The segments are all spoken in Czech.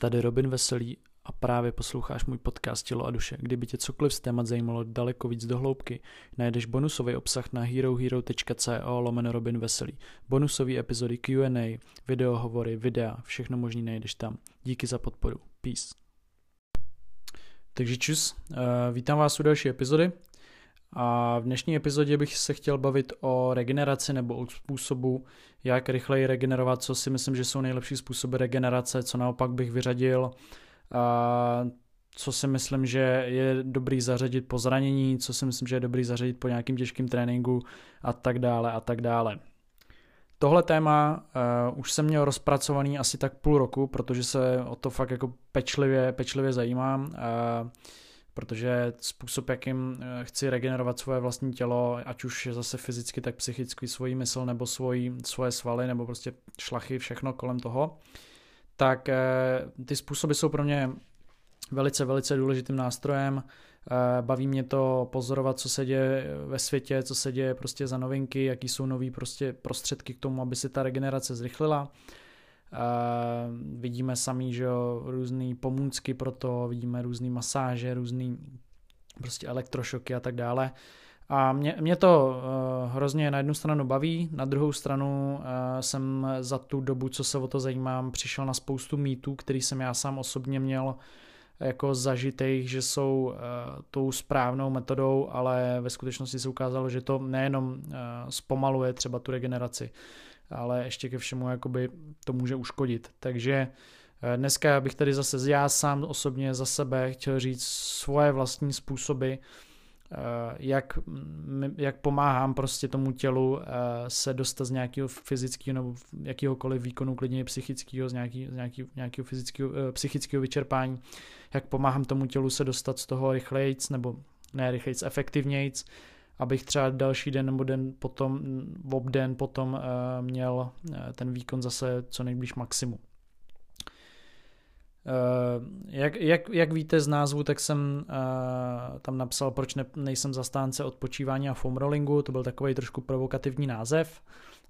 Tady Robin Veselý a právě posloucháš můj podcast Tělo a duše. Kdyby tě cokoliv z témat zajímalo daleko víc do hloubky, najdeš bonusový obsah na herohero.co lomeno Robin Veselý. Bonusové epizody Q&A, videohovory, videa, všechno možný najdeš tam. Díky za podporu. Peace. Takže čus, uh, vítám vás u další epizody. A v dnešní epizodě bych se chtěl bavit o regeneraci nebo o způsobu, jak rychleji regenerovat, co si myslím, že jsou nejlepší způsoby regenerace, co naopak bych vyřadil, a co si myslím, že je dobrý zařadit po zranění, co si myslím, že je dobrý zařadit po nějakým těžkým tréninku a tak dále a tak dále. Tohle téma uh, už jsem měl rozpracovaný asi tak půl roku, protože se o to fakt jako pečlivě, pečlivě zajímám. Uh, protože způsob, jakým eh, chci regenerovat svoje vlastní tělo, ať už je zase fyzicky, tak psychicky, svoji mysl nebo svoji, svoje svaly nebo prostě šlachy, všechno kolem toho, tak eh, ty způsoby jsou pro mě velice, velice důležitým nástrojem. Eh, baví mě to pozorovat, co se děje ve světě, co se děje prostě za novinky, jaký jsou nový prostě prostředky k tomu, aby se ta regenerace zrychlila. Uh, vidíme sami, že jo, různé pomůcky pro to, vidíme různé masáže, různé prostě elektrošoky a tak dále. A mě, mě to uh, hrozně na jednu stranu baví, na druhou stranu uh, jsem za tu dobu, co se o to zajímám, přišel na spoustu mýtů, který jsem já sám osobně měl jako zažitých, že jsou uh, tou správnou metodou, ale ve skutečnosti se ukázalo, že to nejenom uh, zpomaluje třeba tu regeneraci, ale ještě ke všemu jakoby to může uškodit. Takže eh, dneska bych tady zase já sám osobně za sebe chtěl říct svoje vlastní způsoby, eh, jak, jak pomáhám prostě tomu tělu eh, se dostat z nějakého fyzického nebo jakýhokoliv výkonu, klidně psychického, z, nějaký, z nějaký, nějakého fyzického, psychického vyčerpání, jak pomáhám tomu tělu se dostat z toho rychlejc, nebo ne rychlejc, efektivnějc, abych třeba další den nebo den potom, v obden potom uh, měl uh, ten výkon zase co nejblíž maximu. Uh, jak, jak, jak víte z názvu, tak jsem tam napsal, proč ne, nejsem zastánce odpočívání a foam rollingu, to byl takový trošku provokativní název.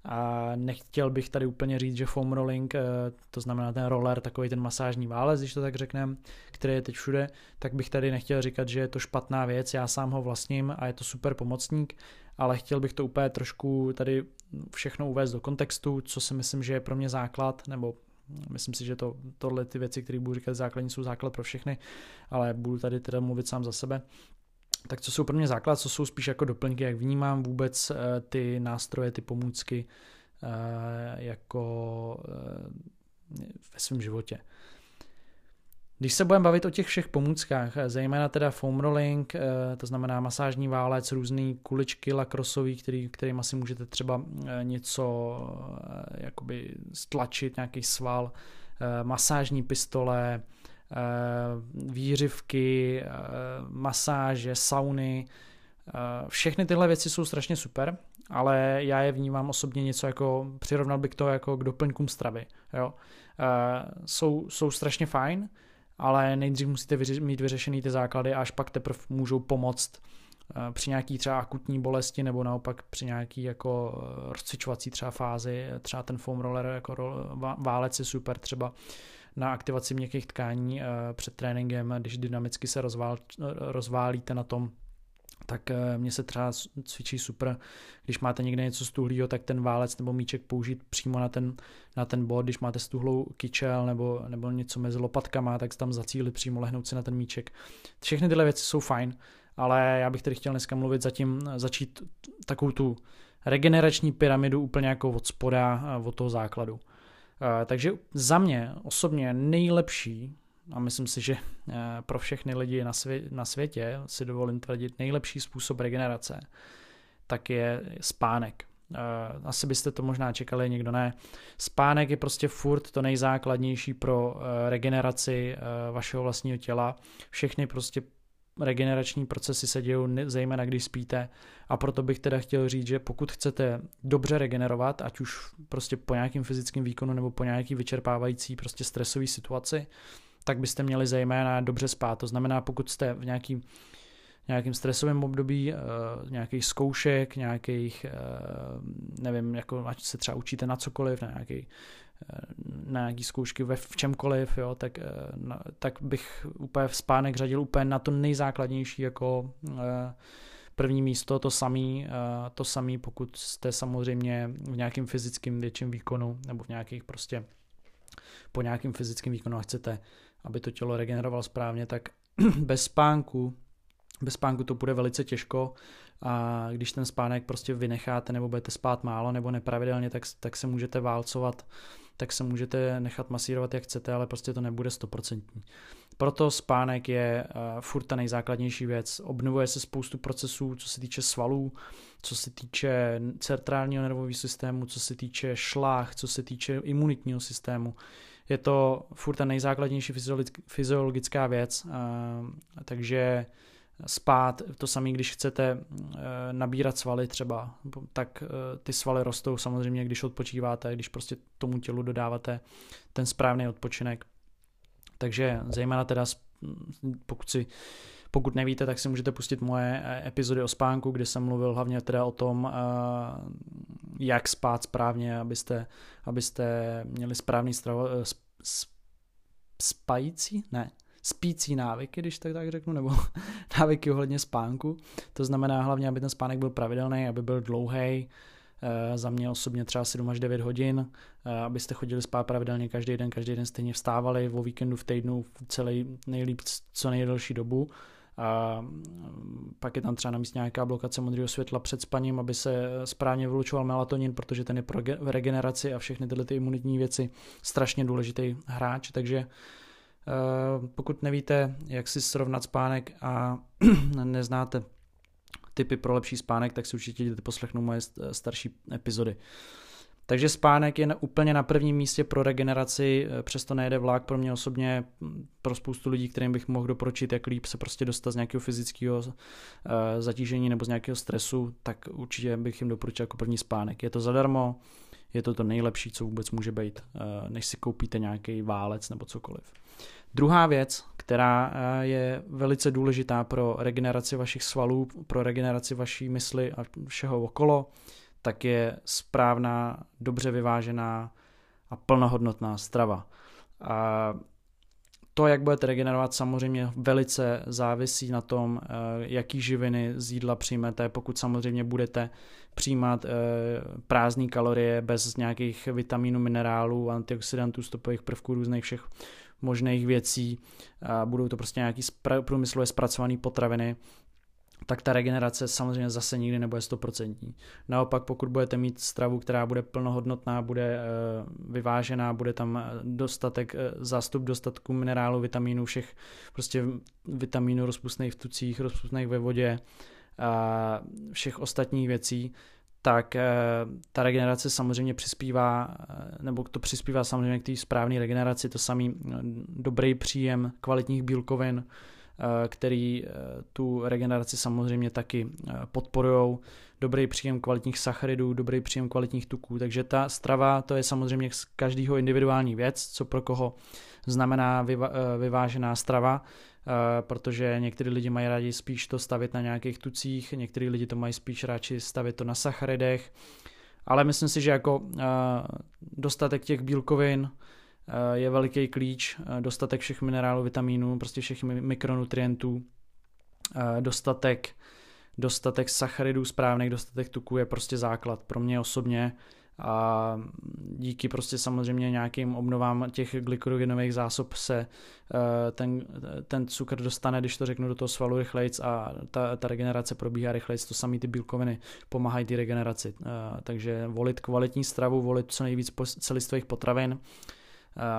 A nechtěl bych tady úplně říct, že foam rolling, eh, to znamená ten roller, takový ten masážní válec, když to tak řekneme, který je teď všude, tak bych tady nechtěl říkat, že je to špatná věc, já sám ho vlastním a je to super pomocník, ale chtěl bych to úplně trošku tady všechno uvést do kontextu, co si myslím, že je pro mě základ, nebo myslím si, že to, tohle ty věci, které budu říkat základní, jsou základ pro všechny, ale budu tady teda mluvit sám za sebe. Tak co jsou pro mě základ, co jsou spíš jako doplňky, jak vnímám vůbec eh, ty nástroje, ty pomůcky eh, jako eh, ve svém životě. Když se budeme bavit o těch všech pomůckách, zejména teda foam rolling, to znamená masážní válec, různé kuličky lakrosový, který, kterým asi můžete třeba něco jakoby stlačit, nějaký sval, masážní pistole, výřivky, eh, masáže, sauny, eh, všechny tyhle věci jsou strašně super, ale já je vnímám osobně něco jako, přirovnal bych to jako k doplňkům stravy. Jo? Jsou, jsou strašně fajn, ale nejdřív musíte vyři- mít vyřešený ty základy a až pak teprve můžou pomoct při nějaký třeba akutní bolesti nebo naopak při nějaký jako rozcvičovací třeba fázi, třeba ten foam roller jako válec je super třeba na aktivaci měkkých tkání eh, před tréninkem, když dynamicky se rozvál, rozválíte na tom, tak eh, mně se třeba cvičí super, když máte někde něco stuhlýho, tak ten válec nebo míček použít přímo na ten, na ten bod, když máte stuhlou kyčel nebo, nebo něco mezi lopatkama, tak tam zacílit přímo, lehnout si na ten míček. Všechny tyhle věci jsou fajn, ale já bych tady chtěl dneska mluvit zatím, začít takovou tu regenerační pyramidu úplně jako od spoda, eh, od toho základu. Eh, takže za mě osobně nejlepší, a myslím si, že eh, pro všechny lidi na, svě- na světě si dovolím tvrdit, nejlepší způsob regenerace, tak je spánek. Eh, asi byste to možná čekali, někdo ne. Spánek je prostě furt to nejzákladnější pro regeneraci vašeho vlastního těla. Všechny prostě regenerační procesy se dějou zejména když spíte a proto bych teda chtěl říct, že pokud chcete dobře regenerovat, ať už prostě po nějakým fyzickém výkonu nebo po nějaký vyčerpávající prostě stresové situaci, tak byste měli zejména dobře spát. To znamená, pokud jste v nějakým nějakým stresovém období, uh, nějakých zkoušek, nějakých, uh, nevím, jako ať se třeba učíte na cokoliv, na nějaký na nějaký zkoušky ve v čemkoliv, jo, tak, na, tak bych úplně v spánek řadil úplně na to nejzákladnější jako první místo, to samý, to samý, pokud jste samozřejmě v nějakém fyzickém větším výkonu nebo v nějakých prostě po nějakém fyzickém výkonu a chcete, aby to tělo regenerovalo správně, tak bez spánku bez spánku to bude velice těžko a když ten spánek prostě vynecháte nebo budete spát málo nebo nepravidelně, tak, tak se můžete válcovat, tak se můžete nechat masírovat jak chcete, ale prostě to nebude stoprocentní. Proto spánek je uh, furt ta nejzákladnější věc. Obnovuje se spoustu procesů, co se týče svalů, co se týče centrálního nervového systému, co se týče šlách, co se týče imunitního systému. Je to furt ta nejzákladnější fyziologická věc, uh, takže spát, to samé, když chcete eh, nabírat svaly třeba, tak eh, ty svaly rostou samozřejmě, když odpočíváte, když prostě tomu tělu dodáváte ten správný odpočinek. Takže zejména teda, pokud si pokud nevíte, tak si můžete pustit moje eh, epizody o spánku, kde jsem mluvil hlavně teda o tom, jak spát správně, abyste, abyste měli správný stravo, spající? Ne, spící návyky, když tak, tak řeknu, nebo návyky ohledně spánku. To znamená hlavně, aby ten spánek byl pravidelný, aby byl dlouhý, e, za mě osobně třeba 7 až 9 hodin, e, abyste chodili spát pravidelně každý den, každý den stejně vstávali, o víkendu v týdnu celý nejlíp co nejdelší dobu. A mm, pak je tam třeba navíc nějaká blokace modrého světla před spaním, aby se správně vylučoval melatonin, protože ten je pro regeneraci a všechny tyhle ty imunitní věci strašně důležitý hráč, takže Eh, pokud nevíte, jak si srovnat spánek a neznáte typy pro lepší spánek, tak si určitě jděte poslechnout moje starší epizody. Takže spánek je úplně na prvním místě pro regeneraci, eh, přesto nejede vlak pro mě osobně, hm, pro spoustu lidí, kterým bych mohl doporučit, jak líp se prostě dostat z nějakého fyzického eh, zatížení nebo z nějakého stresu, tak určitě bych jim doporučil jako první spánek. Je to zadarmo, je to to nejlepší, co vůbec může být, než si koupíte nějaký válec nebo cokoliv. Druhá věc, která eh, je velice důležitá pro regeneraci vašich svalů, pro regeneraci vaší mysli a všeho okolo, tak je správná, dobře vyvážená a plnohodnotná strava. A to, jak budete regenerovat, samozřejmě velice závisí na tom, eh, jaký živiny z jídla přijmete. Pokud samozřejmě budete přijímat eh, prázdné kalorie bez nějakých vitamínů, minerálů, antioxidantů, stopových prvků, různých všech možných věcí, budou to prostě nějaký průmyslově zpracované potraviny, tak ta regenerace samozřejmě zase nikdy nebude stoprocentní. Naopak, pokud budete mít stravu, která bude plnohodnotná, bude uh, vyvážená, bude tam eh, dostatek, uh, zástup dostatku minerálů, vitamínů, všech prostě vitamínů rozpustných v tucích, rozpustných ve vodě, a všech ostatních věcí, tak eh, ta regenerace samozřejmě přispívá, eh, nebo to přispívá samozřejmě k té správné regeneraci, to samý eh, dobrý příjem kvalitních bílkovin, který tu regeneraci samozřejmě taky podporují, dobrý příjem kvalitních sacharidů, dobrý příjem kvalitních tuků, takže ta strava to je samozřejmě z každého individuální věc, co pro koho znamená vyvážená strava, Eh, protože někteří lidi mají rádi spíš to stavit na nějakých tucích, někteří lidi to mají spíš radši stavit to na sacharidech, ale myslím si, že jako eh, dostatek těch bílkovin eh, je veliký klíč, dostatek všech minerálů, vitamínů, prostě všech mikronutrientů, dostatek dostatek sacharidů správných, dostatek tuků je prostě základ. Pro mě osobně a díky prostě samozřejmě nějakým obnovám těch glykogenových zásob se eh, ten, ten cukr dostane, když to řeknu, do toho svalu rychlejc a ta, ta regenerace probíhá rychlejc, to samé ty bílkoviny pomáhají ty regeneraci. Eh, takže volit kvalitní stravu, volit co nejvíc celistvých potravin, eh,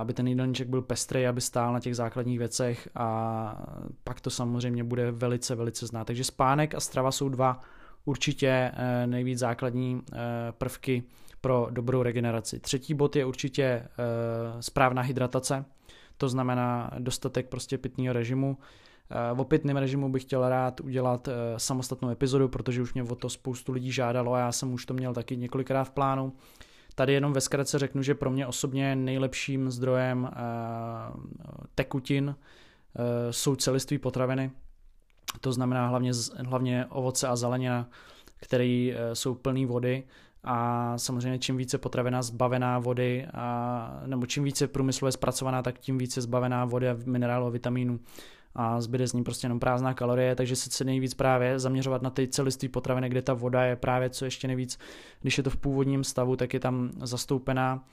aby ten jídelníček byl pestrý, aby stál na těch základních věcech a pak to samozřejmě bude velice, velice znát. Takže spánek a strava jsou dva určitě nejvíc základní prvky pro dobrou regeneraci. Třetí bod je určitě správná hydratace, to znamená dostatek prostě pitného režimu. Uh, o pitném režimu bych chtěl rád udělat samostatnou epizodu, protože už mě o to spoustu lidí žádalo a já jsem už to měl taky několikrát v plánu. Tady jenom ve zkratce řeknu, že pro mě osobně nejlepším zdrojem uh, tekutin uh, jsou celistvé potraviny, to znamená hlavně, hlavně ovoce a zelenina, které jsou plné vody. A samozřejmě čím více potravina zbavená vody, a, nebo čím více průmyslově zpracovaná, tak tím více zbavená vody a minerálu a vitamínů a zbyde z ní prostě jenom prázdná kalorie, takže se chce nejvíc právě zaměřovat na ty celiství potraviny, kde ta voda je právě co ještě nejvíc, když je to v původním stavu, tak je tam zastoupená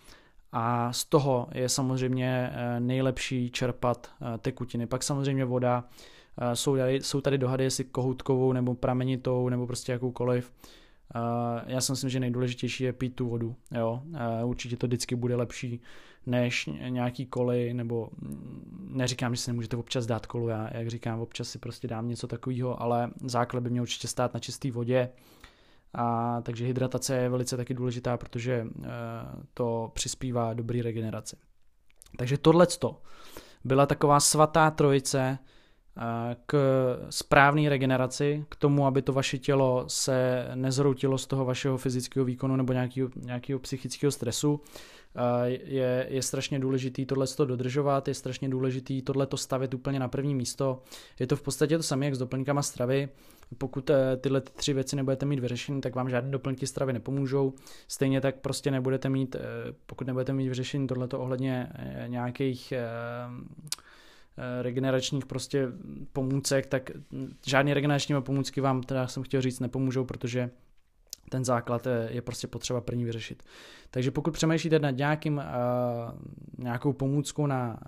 a z toho je samozřejmě eh, nejlepší čerpat eh, tekutiny. Pak samozřejmě voda, eh, jsou tady, jsou tady dohady, jestli kohoutkovou nebo pramenitou nebo prostě jakoukoliv. Já si myslím, že nejdůležitější je pít tu vodu. Jo? Určitě to vždycky bude lepší než nějaký koly, nebo mm, neříkám, že si nemůžete občas dát kolu, já jak říkám, občas si prostě dám něco takového, ale základ by měl určitě stát na čisté vodě, a takže hydratace je velice taky důležitá, protože e, to přispívá dobrý regeneraci. Takže tohle byla taková svatá trojice k správné regeneraci, k tomu, aby to vaše tělo se nezroutilo z toho vašeho fyzického výkonu nebo nějakého, nějakého psychického stresu je, je strašně důležitý tohle to dodržovat, je strašně důležitý tohle to stavit úplně na první místo. Je to v podstatě to samé, jak s doplňkama stravy. Pokud eh, tyhle tři věci nebudete mít vyřešený, tak vám žádné doplňky stravy nepomůžou. Stejně tak prostě nebudete mít, eh, pokud nebudete mít vyřešený tohleto ohledně eh, nějakých regeneračních prostě pomůcek, tak žádné regenerační pomůcky vám, teda jsem chtěl říct, nepomůžou, protože ten základ je, je prostě potřeba první vyřešit. Takže pokud přemýšlíte nad nějakým, uh, nějakou pomůckou na,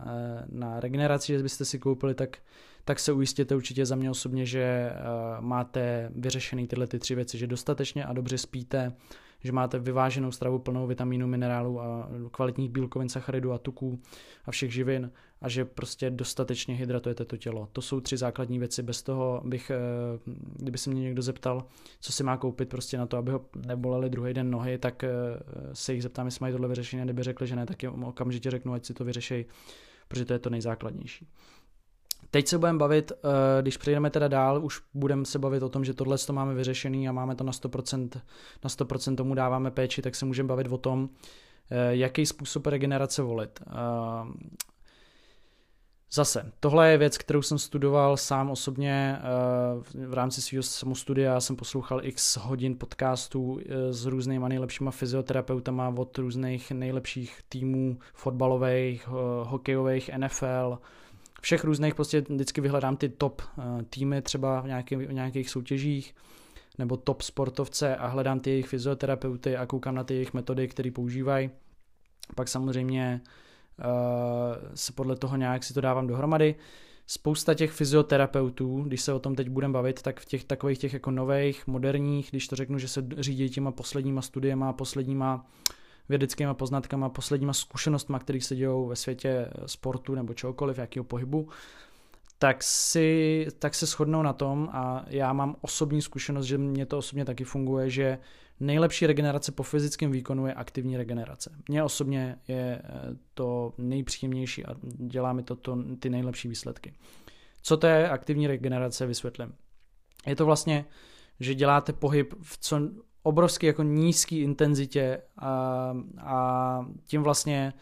na regeneraci, že byste si koupili, tak, tak se ujistěte určitě za mě osobně, že máte vyřešený tyhle ty tři věci, že dostatečně a dobře spíte, že máte vyváženou stravu plnou vitamínů, minerálů a kvalitních bílkovin, sacharidů a tuků a všech živin a že prostě dostatečně hydratujete to tělo. To jsou tři základní věci. Bez toho bych, eh, kdyby se mě někdo zeptal, co si má koupit prostě na to, aby ho neboleli druhý den nohy, tak eh, se jich zeptám, jestli mají tohle vyřešení, kdyby řekli, že ne, tak jim okamžitě řeknu, ať si to vyřešejí, protože to je to nejzákladnější. Teď se budeme bavit, eh, když přejdeme teda dál, už budeme se bavit o tom, že tohle to máme vyřešený a máme to na 100%, na 100% tomu dáváme péči, tak se můžeme bavit o tom, jaký způsob regenerace volit. Eh, zase, tohle je věc, kterou jsem studoval sám osobně v rámci svého samostudia. Jsem poslouchal x hodin podcastů s různýma nejlepšíma fyzioterapeutama od různých nejlepších týmů fotbalových, hokejových, NFL, všech různých prostě vždycky vyhledám ty top týmy třeba v, nějaký, v nějakých soutěžích nebo top sportovce a hledám ty jejich fyzioterapeuty a koukám na ty jejich metody, které používají. Pak samozřejmě se podle toho nějak si to dávám dohromady. Spousta těch fyzioterapeutů, když se o tom teď budeme bavit, tak v těch takových těch jako nových, moderních, když to řeknu, že se řídí těma posledníma studiema, posledníma vědeckýma poznatkama, posledníma zkušenostma, které se dějou ve světě sportu nebo čehokoliv, jakého pohybu, tak, si, tak se shodnou na tom a já mám osobní zkušenost, že mě to osobně taky funguje, že nejlepší regenerace po fyzickém výkonu je aktivní regenerace. Mně osobně je eh, to nejpříjemnější a dělá mi to, to ty nejlepší výsledky. Co to je aktivní regenerace, vysvětlím. Je to vlastně, že děláte pohyb v co obrovský jako nízký intenzitě a, a tím vlastně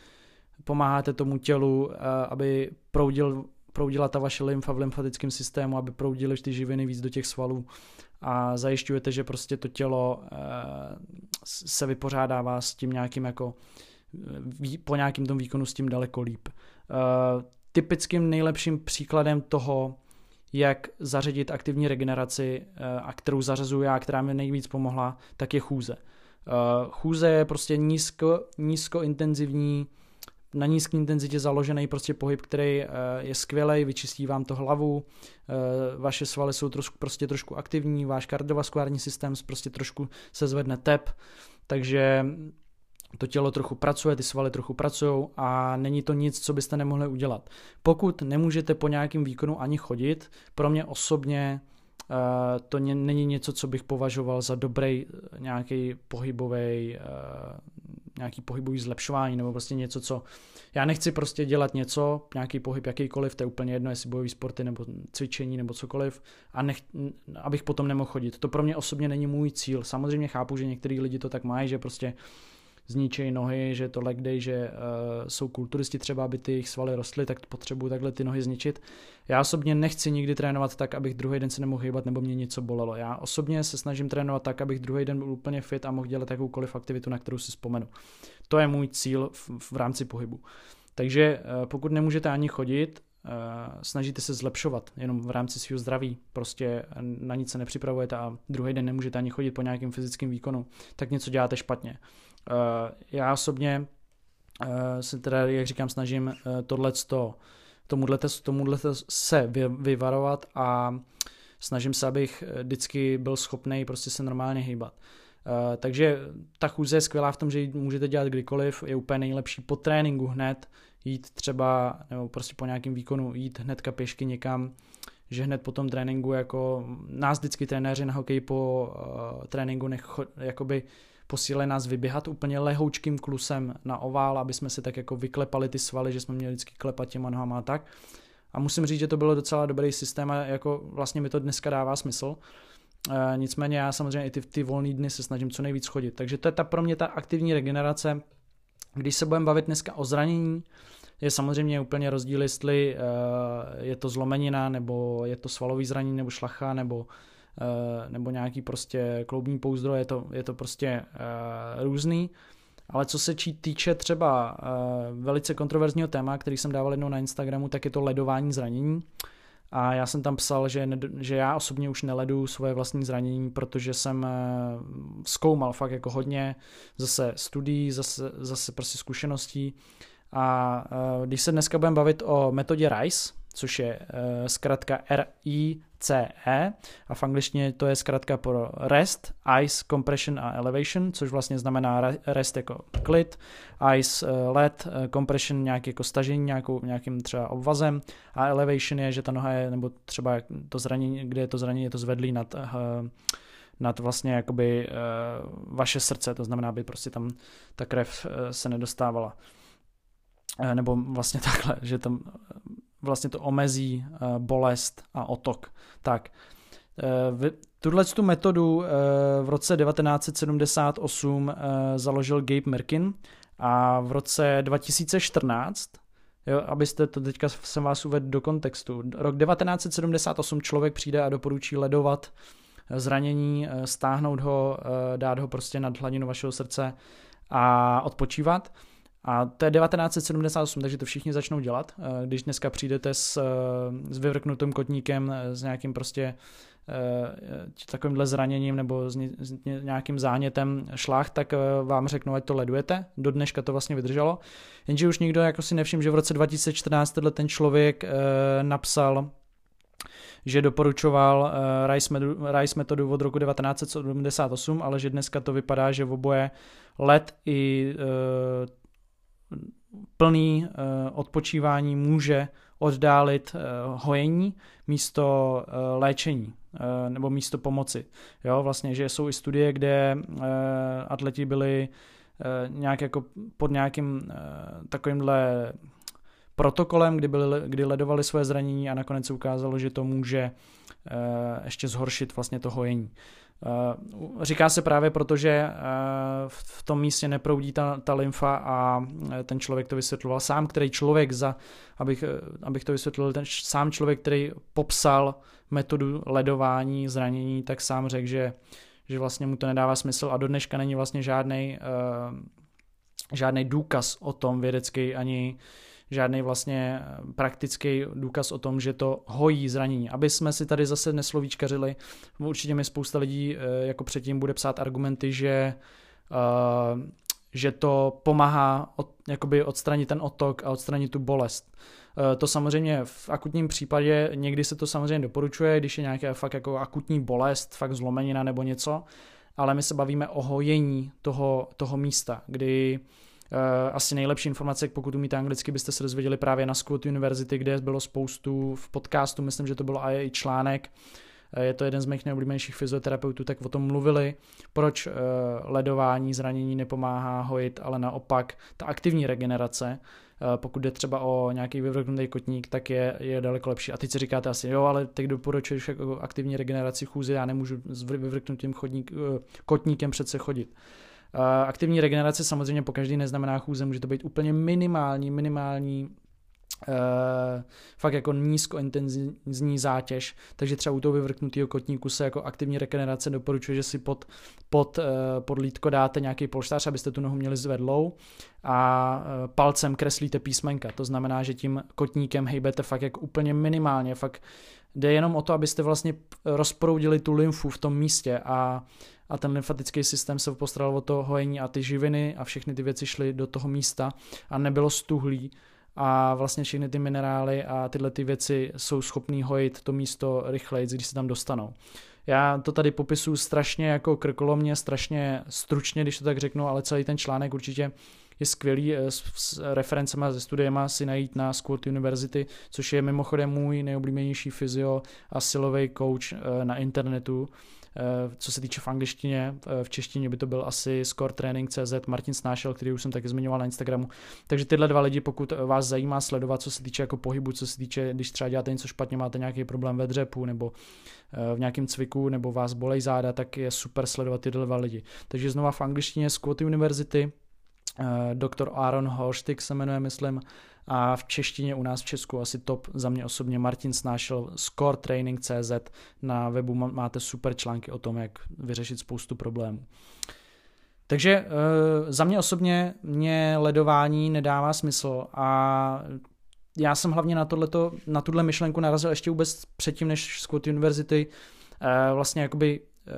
pomáháte tomu tělu, aby proudil, proudila ta vaše lymfa v lymfatickém systému, aby proudily ty živiny víc do těch svalů a zajišťujete, že prostě to tělo se vypořádává s tím nějakým jako po nějakým tom výkonu s tím daleko líp. Typickým nejlepším příkladem toho, jak zařadit aktivní regeneraci eh, a kterou zařazuju já, která mi nejvíc pomohla, tak je chůze. Eh, chůze je prostě nízko, nízkointenzivní, na nízké intenzitě založený prostě pohyb, který eh, je skvělý, vyčistí vám to hlavu, vaše svaly jsou trošku, prostě trošku aktivní, váš kardiovaskulární systém prostě trošku se zvedne tep, takže to tělo trochu pracuje, ty svaly trochu pracují a není to nic, co byste nemohli udělat. Pokud nemůžete po nějakém výkonu ani chodit, pro mě osobně uh, to není něco, co bych považoval za dobrý eh, nějaký pohybový, nějaký pohybový zlepšování nebo prostě něco, co já nechci prostě dělat něco, nějaký pohyb jakýkoliv, to je úplně jedno, jestli bojový sporty nebo cvičení nebo cokoliv a nech, abych potom nemohl chodit. To pro mě osobně není můj cíl. Samozřejmě chápu, že některý lidi to tak mají, že prostě zničejí nohy, že to leg day, že uh, jsou kulturisti třeba, aby ty jejich svaly rostly, tak potřebuju takhle ty nohy zničit. Já osobně nechci nikdy trénovat tak, abych druhý den se nemohl hýbat nebo mě něco bolelo. Já osobně se snažím trénovat tak, abych druhý den byl úplně fit a mohl dělat jakoukoliv aktivitu, na kterou si vzpomenu. To je můj cíl v, v rámci pohybu. Takže uh, pokud nemůžete ani chodit, Eh, snažíte se zlepšovat jenom v rámci svého zdraví, prostě na nic se nepřipravujete a druhý den nemůžete ani chodit po nějakém fyzickém výkonu, tak něco děláte špatně. Eh, já osobně eh, se teda, jak říkám, snažím tohleto, tomuhle, tomuhle se vyvarovat a snažím se, abych vždycky byl schopný prostě se normálně hýbat. Uh, takže ta chůze je skvělá v tom, že ji můžete dělat kdykoliv, je úplně nejlepší po tréninku hned, jít třeba, nebo prostě po nějakém výkonu jít hnedka pěšky někam, že hned po tom tréninku, jako nás vždycky trenéři na hokej po uh, tréninku necho, jakoby posílali nás vyběhat úplně lehoučkým klusem na ovál, aby jsme si tak jako vyklepali ty svaly, že jsme měli vždycky klepat těma nohama a tak. A musím říct, že to bylo docela dobrý systém a jako vlastně mi to dneska dává smysl. E, nicméně já samozřejmě i ty, ty volné dny se snažím co nejvíc chodit. Takže to je ta pro mě ta aktivní regenerace. Když se budeme bavit dneska o zranění, je samozřejmě úplně rozdíl, jestli uh, je to zlomenina, nebo je to svalový zranění, nebo šlacha, nebo, nebo nějaký prostě kloubní pouzdro, je to, je to prostě uh, různý. Ale co se týče třeba uh, velice kontroverzního téma, který jsem dával jednou na Instagramu, tak je to ledování zranění. A já jsem tam psal, že, že já osobně už neledu svoje vlastní zranění, protože jsem zkoumal fakt jako hodně zase studií, zase, zase prostě zkušeností a když se dneska budeme bavit o metodě RICE, což je uh, zkrátka R-I-C-E a v angličtině to je zkrátka pro REST, ICE, Compression a Elevation, což vlastně znamená REST jako klid, ICE uh, LED, uh, Compression nějaký jako stažení nějakou, nějakým třeba obvazem a Elevation je, že ta noha je, nebo třeba to zranění, kde je to zranění, je to zvedlý nad uh, nad vlastně jakoby vaše srdce, to znamená, aby prostě tam ta krev se nedostávala. Eh, nebo vlastně takhle, že tam eh, vlastně to omezí eh, bolest a otok. Tak, tuhle tu metodu v roce 1978 založil Gabe Merkin a v roce 2014 Jo, abyste to teďka jsem vás uvedl do kontextu. Rok 1978 člověk přijde a doporučí ledovat zranění, stáhnout ho, dát ho prostě nad hladinu vašeho srdce a odpočívat. A to je 1978, takže to všichni začnou dělat. Eh, když dneska přijdete s, eh, s vyvrknutým kotníkem, eh, s nějakým prostě takovýmhle zraněním nebo s nějakým zánětem šlách, tak vám řeknu, ať to ledujete. Do dneška to vlastně vydrželo. Jenže už nikdo jako si nevšiml, že v roce 2014 tenhle ten člověk napsal že doporučoval Rice, metodu, Rice metodu od roku 1978, ale že dneska to vypadá, že v oboje let i plný uh, odpočívání může oddálit uh, hojení místo uh, léčení nebo místo pomoci. Jo, vlastně, že jsou i studie, kde atleti byli nějak jako pod nějakým takovýmhle protokolem, kdy, byli, kdy ledovali své zranění a nakonec se ukázalo, že to může ještě zhoršit vlastně to hojení. Uh, říká se právě proto, že uh, v tom místě neproudí ta, ta lymfa a ten člověk to vysvětloval. Sám, který člověk, za, abych, abych to vysvětlil, ten sám člověk, který popsal metodu ledování zranění, tak sám řekl, že, že vlastně mu to nedává smysl a do dneška není vlastně žádný žádný důkaz o tom vědecký ani uh, žádný vlastně eh, praktický důkaz o tom, že to hojí zranění. Aby jsme si tady zase neslovíčkařili, určitě mi spousta lidí eh, jako předtím bude psát argumenty, že uh, že to pomáhá od, jakoby odstranit ten otok a odstranit tu bolest. To samozřejmě v akutním případě někdy se to samozřejmě doporučuje, když je nějaká fakt jako akutní bolest, fakt zlomenina nebo něco, ale my se bavíme o hojení toho, toho místa, kdy Uh, asi nejlepší informace, pokud umíte anglicky, byste se dozvěděli právě na Scott University, kde bylo spoustu v podcastu, myslím, že to bylo i článek, uh, je to jeden z mých nejoblíbenějších fyzioterapeutů, tak o tom mluvili, proč uh, ledování zranění nepomáhá hojit, ale naopak ta aktivní regenerace, pokud jde třeba o nějaký vyvrknutý kotník, tak je, je daleko lepší. A teď si říkáte asi, jo, ale teď doporučuješ jako aktivní regeneraci chůzy, já nemůžu s vyvrknutým chodník, kotníkem přece chodit. Aktivní regenerace samozřejmě po každý neznamená chůze, může to být úplně minimální, minimální Uh, fakt jako nízkointenzivní zátěž, takže třeba u toho vyvrknutého kotníku se jako aktivní regenerace doporučuje, že si pod, pod, uh, pod lítko dáte nějaký polštář, abyste tu nohu měli zvedlou a uh, palcem kreslíte písmenka, to znamená, že tím kotníkem hejbete fakt jako úplně minimálně, fakt jde jenom o to, abyste vlastně rozproudili tu lymfu v tom místě a a ten lymfatický systém se postaral o to hojení a ty živiny a všechny ty věci šly do toho místa a nebylo stuhlý a vlastně všechny ty minerály a tyhle ty věci jsou schopný hojit to místo rychleji, když se tam dostanou. Já to tady popisuju strašně jako krkolomně, strašně stručně, když to tak řeknu, ale celý ten článek určitě je skvělý eh, s, s referencemi a se studiema si najít na School University, což je mimochodem můj nejoblíbenější fyzio a silový coach eh, na internetu. Eh, co se týče v angličtině, eh, v češtině by to byl asi scoretraining.cz, Martin Snášel, který už jsem taky zmiňoval na Instagramu. Takže tyhle dva lidi, pokud vás zajímá sledovat, co se týče jako pohybu, co se týče, když třeba děláte něco špatně, máte nějaký problém ve dřepu nebo eh, v nějakém cviku, nebo vás bolej záda, tak je super sledovat tyhle dva lidi. Takže znova v angličtině Squat University, doktor Aaron Holštik se jmenuje, myslím, a v češtině u nás v Česku asi top. Za mě osobně Martin Snášel scoretraining.cz na webu máte super články o tom, jak vyřešit spoustu problémů. Takže e, za mě osobně mě ledování nedává smysl a já jsem hlavně na, tohleto, na tuhle myšlenku narazil ještě vůbec předtím, než Scott University e, vlastně jakoby e,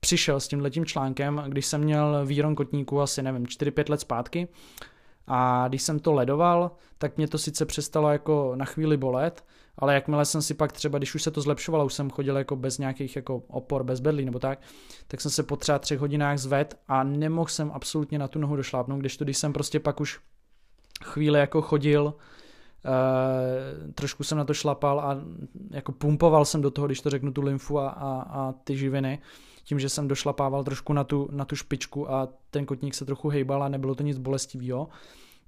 přišel s tímhletím článkem, když jsem měl výron kotníku asi nevím 4-5 let zpátky a když jsem to ledoval, tak mě to sice přestalo jako na chvíli bolet, ale jakmile jsem si pak třeba, když už se to zlepšovalo, už jsem chodil jako bez nějakých jako opor, bez bedlí nebo tak, tak jsem se po třeba třech hodinách zved a nemohl jsem absolutně na tu nohu došlápnout, když to, když jsem prostě pak už chvíli jako chodil, Uh, trošku jsem na to šlapal a jako pumpoval jsem do toho, když to řeknu, tu lymfu a, a, a ty živiny, tím, že jsem došlapával trošku na tu, na tu špičku a ten kotník se trochu hejbal a nebylo to nic bolestivého,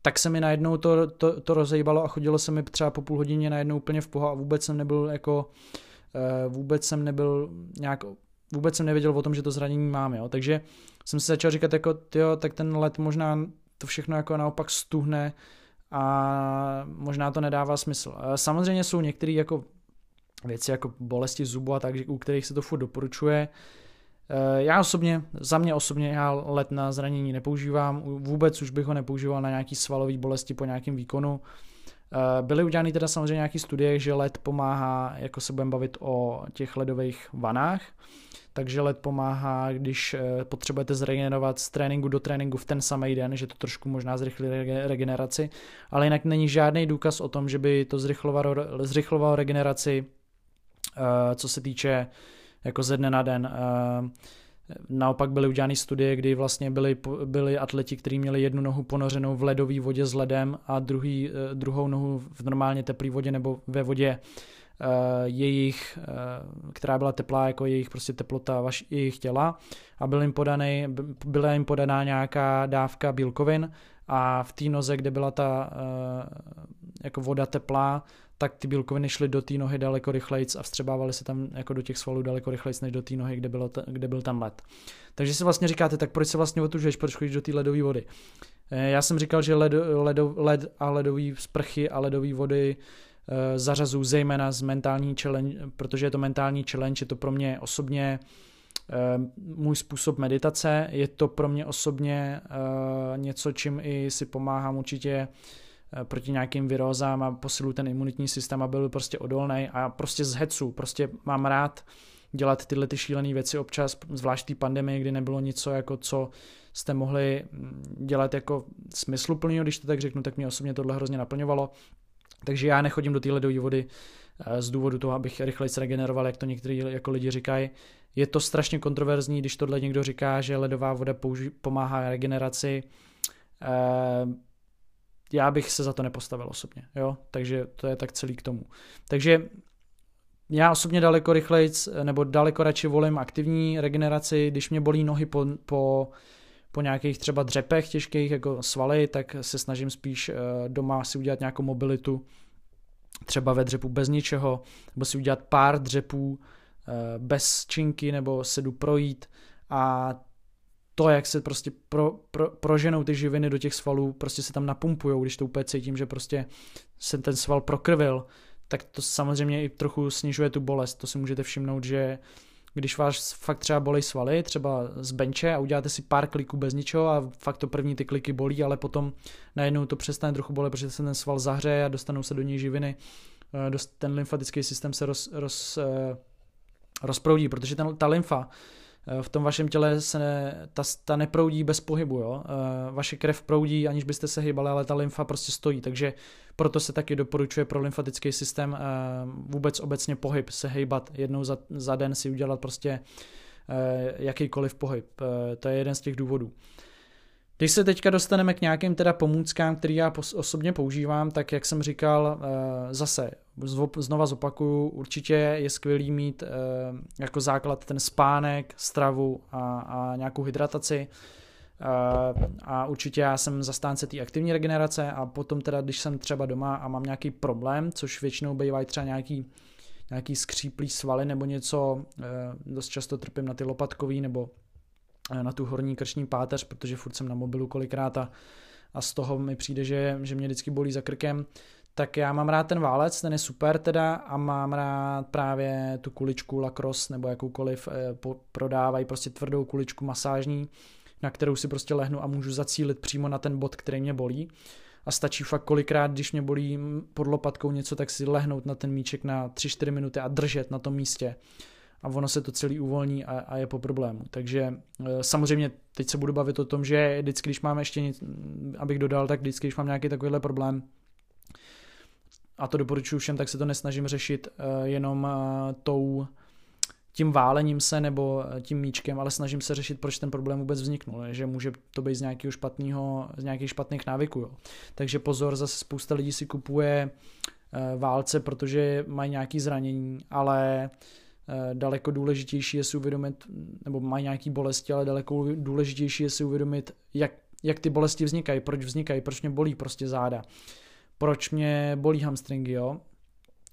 tak se mi najednou to, to, to rozejbalo a chodilo se mi třeba po půl hodině najednou úplně v poho a vůbec jsem nebyl jako, uh, vůbec jsem nebyl nějak, vůbec jsem nevěděl o tom, že to zranění mám, jo. takže jsem si začal říkat jako, tyjo, tak ten let možná to všechno jako naopak stuhne a možná to nedává smysl. Samozřejmě jsou některé jako věci jako bolesti zubu a tak, u kterých se to furt doporučuje. Eh, já osobně, za mě osobně, já let na zranění nepoužívám, vůbec už bych ho nepoužíval na nějaký svalový bolesti po nějakém výkonu. Eh, byly udělány teda samozřejmě nějaké studie, že led pomáhá, jako se budeme bavit o těch ledových vanách, takže led pomáhá, když eh, potřebujete zregenerovat z tréninku do tréninku v ten samý den, že to trošku možná zrychlí regeneraci, ale jinak není žádný důkaz o tom, že by to zrychlovalo, zrychlovalo regeneraci, co se týče jako ze dne na den. Eh, naopak byly udělány studie, kdy vlastně byli, byli atleti, kteří měli jednu nohu ponořenou v ledové vodě s ledem a druhý, eh, druhou nohu v normálně teplé vodě nebo ve vodě uh, jejich, uh, která byla teplá jako jejich prostě teplota vaš, jejich těla a byl jim podaný, byla jim podaná nějaká dávka bílkovin a v té noze, kde byla ta jako voda teplá, tak ty bílkoviny šly do té nohy daleko rychleji a vstřebávaly se tam jako do těch svalů daleko rychleji než do té nohy, kde, bylo t- kde byl tam led. Takže si vlastně říkáte, tak proč se vlastně otužuješ, proč chodíš do té ledové vody? Eh, já jsem říkal, že led, led, led a ledové sprchy a ledové vody uh, zařazují zejména z mentální challenge, protože je to mentální challenge, je to pro mě osobně uh, můj způsob meditace, je to pro mě osobně něco, čím i si pomáhám určitě Eh, proti nějakým virózám a posilu ten imunitní systém a byl prostě odolný a prostě z hecu, prostě mám rád dělat tyhle ty šílené věci občas, zvlášť té pandemii, kdy nebylo něco jako co jste mohli mm, dělat jako smysluplný, když to tak řeknu, tak mě osobně tohle hrozně naplňovalo. Takže já nechodím do té ledové vody eh, z důvodu toho, abych rychleji se regeneroval, jak to někteří jako lidi říkají. Je to strašně kontroverzní, když tohle někdo říká, že ledová voda použi- pomáhá regeneraci. Eh, já bych se za to nepostavil osobně, jo, takže to je tak celý k tomu. Takže já osobně daleko rychleji, nebo daleko radši volím aktivní regeneraci, když mě bolí nohy po, po, po nějakých třeba dřepech těžkých, jako svaly, tak se snažím spíš eh, doma si udělat nějakou mobilitu, třeba ve dřepu bez ničeho, nebo si udělat pár dřepů eh, bez činky, nebo se jdu projít. A to, jak se prostě pro, pro, proženou ty živiny do těch svalů, prostě se tam napumpujou, když to úplně cítím, že prostě se ten sval prokrvil, tak to samozřejmě i trochu snižuje tu bolest. To si můžete všimnout, že když vás fakt třeba bolí svaly, třeba z benče a uděláte si pár kliků bez ničeho a fakt to první ty kliky bolí, ale potom najednou to přestane trochu bolet, protože se ten sval zahřeje a dostanou se do něj živiny, eh, ten lymfatický systém se roz, roz, eh, rozproudí, protože ten, ta lymfa v tom vašem těle se ne, ta, ta neproudí bez pohybu, jo? Eh, vaše krev proudí, aniž byste se hýbali, ale ta lymfa prostě stojí, takže proto se taky doporučuje pro lymfatický systém eh, vůbec obecně pohyb, se hejbat jednou za, za den si udělat prostě jakýkoliv pohyb. To je jeden z těch důvodů. Když se teďka dostaneme k nějakým teda pomůckám, který já osobně používám, tak jak jsem říkal, eh, zase znova zopakuju, určitě je skvělý mít eh, jako základ ten spánek, stravu a, a nějakou hydrataci. Eh, a určitě já jsem zastánce té aktivní regenerace a potom teda, když jsem třeba doma a mám nějaký problém, což většinou bývají třeba nějaký, nějaký skříplý svaly nebo něco, dost často trpím na ty lopatkový nebo na tu horní krční páteř, protože furt jsem na mobilu kolikrát a, a z toho mi přijde, že, že mě vždycky bolí za krkem, tak já mám rád ten válec, ten je super teda a mám rád právě tu kuličku lacrosse nebo jakoukoliv eh, po, prodávají prostě tvrdou kuličku masážní, na kterou si prostě lehnu a můžu zacílit přímo na ten bod, který mě bolí. A stačí fakt kolikrát, když mě bolí pod lopatkou něco, tak si lehnout na ten míček na 3-4 minuty a držet na tom místě a ono se to celý uvolní a, a je po problému. Takže e, samozřejmě teď se budu bavit o tom, že vždycky, když mám ještě nic, abych dodal, tak vždycky, když mám nějaký takovýhle problém, a to doporučuji všem, tak se to nesnažím řešit e, jenom e, tou tím válením se nebo tím míčkem, ale snažím se řešit, proč ten problém vůbec vzniknul, že může to být z nějakého špatného, z nějakých špatných návyků. Jo. Takže pozor, zase spousta lidí si kupuje válce, protože mají nějaké zranění, ale Eh, daleko důležitější je si uvědomit, nebo mají nějaký bolesti, ale daleko důležitější je si uvědomit, jak, jak ty bolesti vznikají, proč vznikají, proč mě bolí prostě záda, proč mě bolí hamstringy, jo,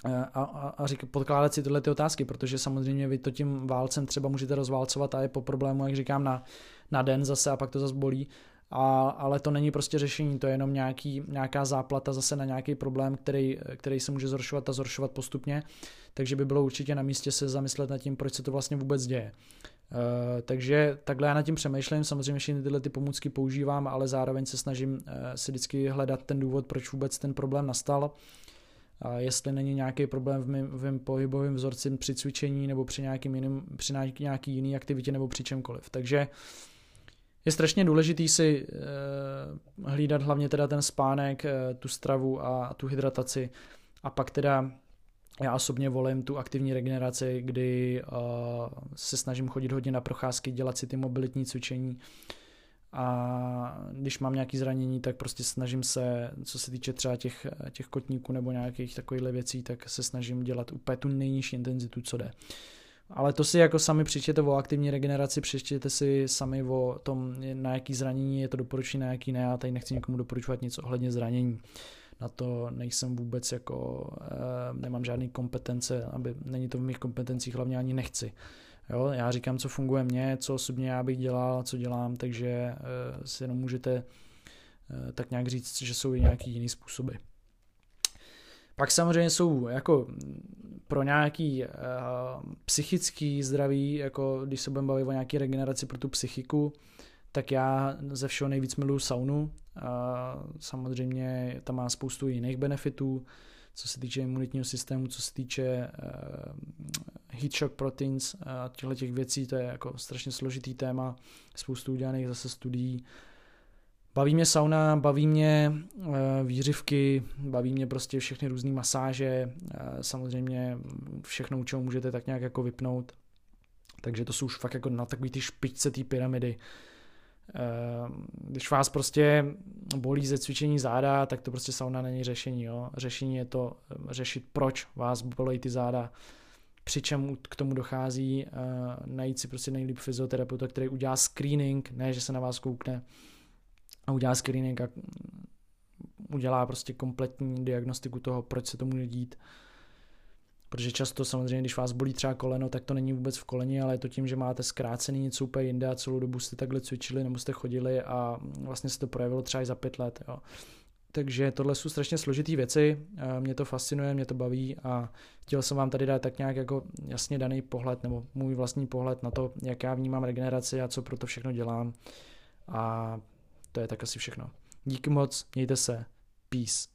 eh, a, a, a řík, podkládat si tyhle ty otázky, protože samozřejmě vy to tím válcem třeba můžete rozválcovat a je po problému, jak říkám, na, na den zase a pak to zase bolí, a, ale to není prostě řešení, to je jenom nějaký, nějaká záplata zase na nějaký problém, který, který se může zhoršovat a zhoršovat postupně, takže by bylo určitě na místě se zamyslet nad tím, proč se to vlastně vůbec děje. Uh, takže takhle já nad tím přemýšlím, samozřejmě všechny tyhle ty pomůcky používám, ale zároveň se snažím uh, si vždycky hledat ten důvod, proč vůbec ten problém nastal. A jestli není nějaký problém v mém, v mém pohybovém vzorci při cvičení nebo při, nějakým jiným, při nějaký jiný aktivitě nebo při čemkoliv. Takže uh, je strašně důležitý si uh, hlídat hlavně teda ten spánek, uh, tu stravu a tu hydrataci a pak teda já osobně volím tu aktivní regeneraci, kdy uh, se snažím chodit hodně na procházky, dělat si ty mobilitní cvičení a když mám nějaké zranění, tak prostě snažím se, co se týče třeba těch, těch kotníků nebo nějakých takových věcí, tak se snažím dělat úplně tu nejnižší intenzitu, co jde. Uh, ale to si jako sami přečtěte o aktivní regeneraci, přečtěte si sami o tom, na jaký zranění je to doporučení, na jaký ne. Já tady nechci nikomu doporučovat nic ohledně zranění. Na to nejsem vůbec jako, eh, nemám žádný kompetence, aby není to v mých kompetencích, hlavně ani nechci. Jo, já říkám, co funguje mně, co osobně já bych dělal, co dělám, takže eh, si jenom můžete eh, tak nějak říct, že jsou i nějaký jiný způsoby. Pak samozřejmě jsou jako pro nějaký uh, psychický zdraví, jako když se budeme bavit o nějaké regeneraci pro tu psychiku, tak já ze všeho nejvíc miluju saunu. Uh, samozřejmě tam má spoustu jiných benefitů, co se týče imunitního systému, co se týče uh, heat shock proteins a těchto těch věcí, to je jako strašně složitý téma, spoustu udělaných zase studií. Baví mě sauna, baví mě uh, výřivky, baví mě prostě všechny různé masáže, uh, samozřejmě všechno, čeho můžete tak nějak jako vypnout. Takže to jsou už fakt jako na takový ty špičce té pyramidy. Uh, když vás prostě bolí ze cvičení záda, tak to prostě sauna není řešení. Jo? Řešení je to řešit, proč vás bolí ty záda, při čem k tomu dochází, najít si prostě nejlíp fyzioterapeuta, který udělá screening, ne, že se na vás koukne, a udělá screening a udělá prostě kompletní diagnostiku toho, proč se to může dít. protože často samozřejmě, když vás bolí třeba koleno, tak to není vůbec v koleni, ale je to tím, že máte zkrácený něco úplně jinde a celou dobu jste takhle cvičili nebo jste chodili a vlastně se to projevilo třeba i za pět let. Jo. Takže tohle jsou strašně složitý věci, mě to fascinuje, mě to baví a chtěl jsem vám tady dát tak nějak jako jasně daný pohled nebo můj vlastní pohled na to, jak já vnímám regeneraci a co pro to všechno dělám. A to je tak asi všechno. Díky moc, mějte se, peace.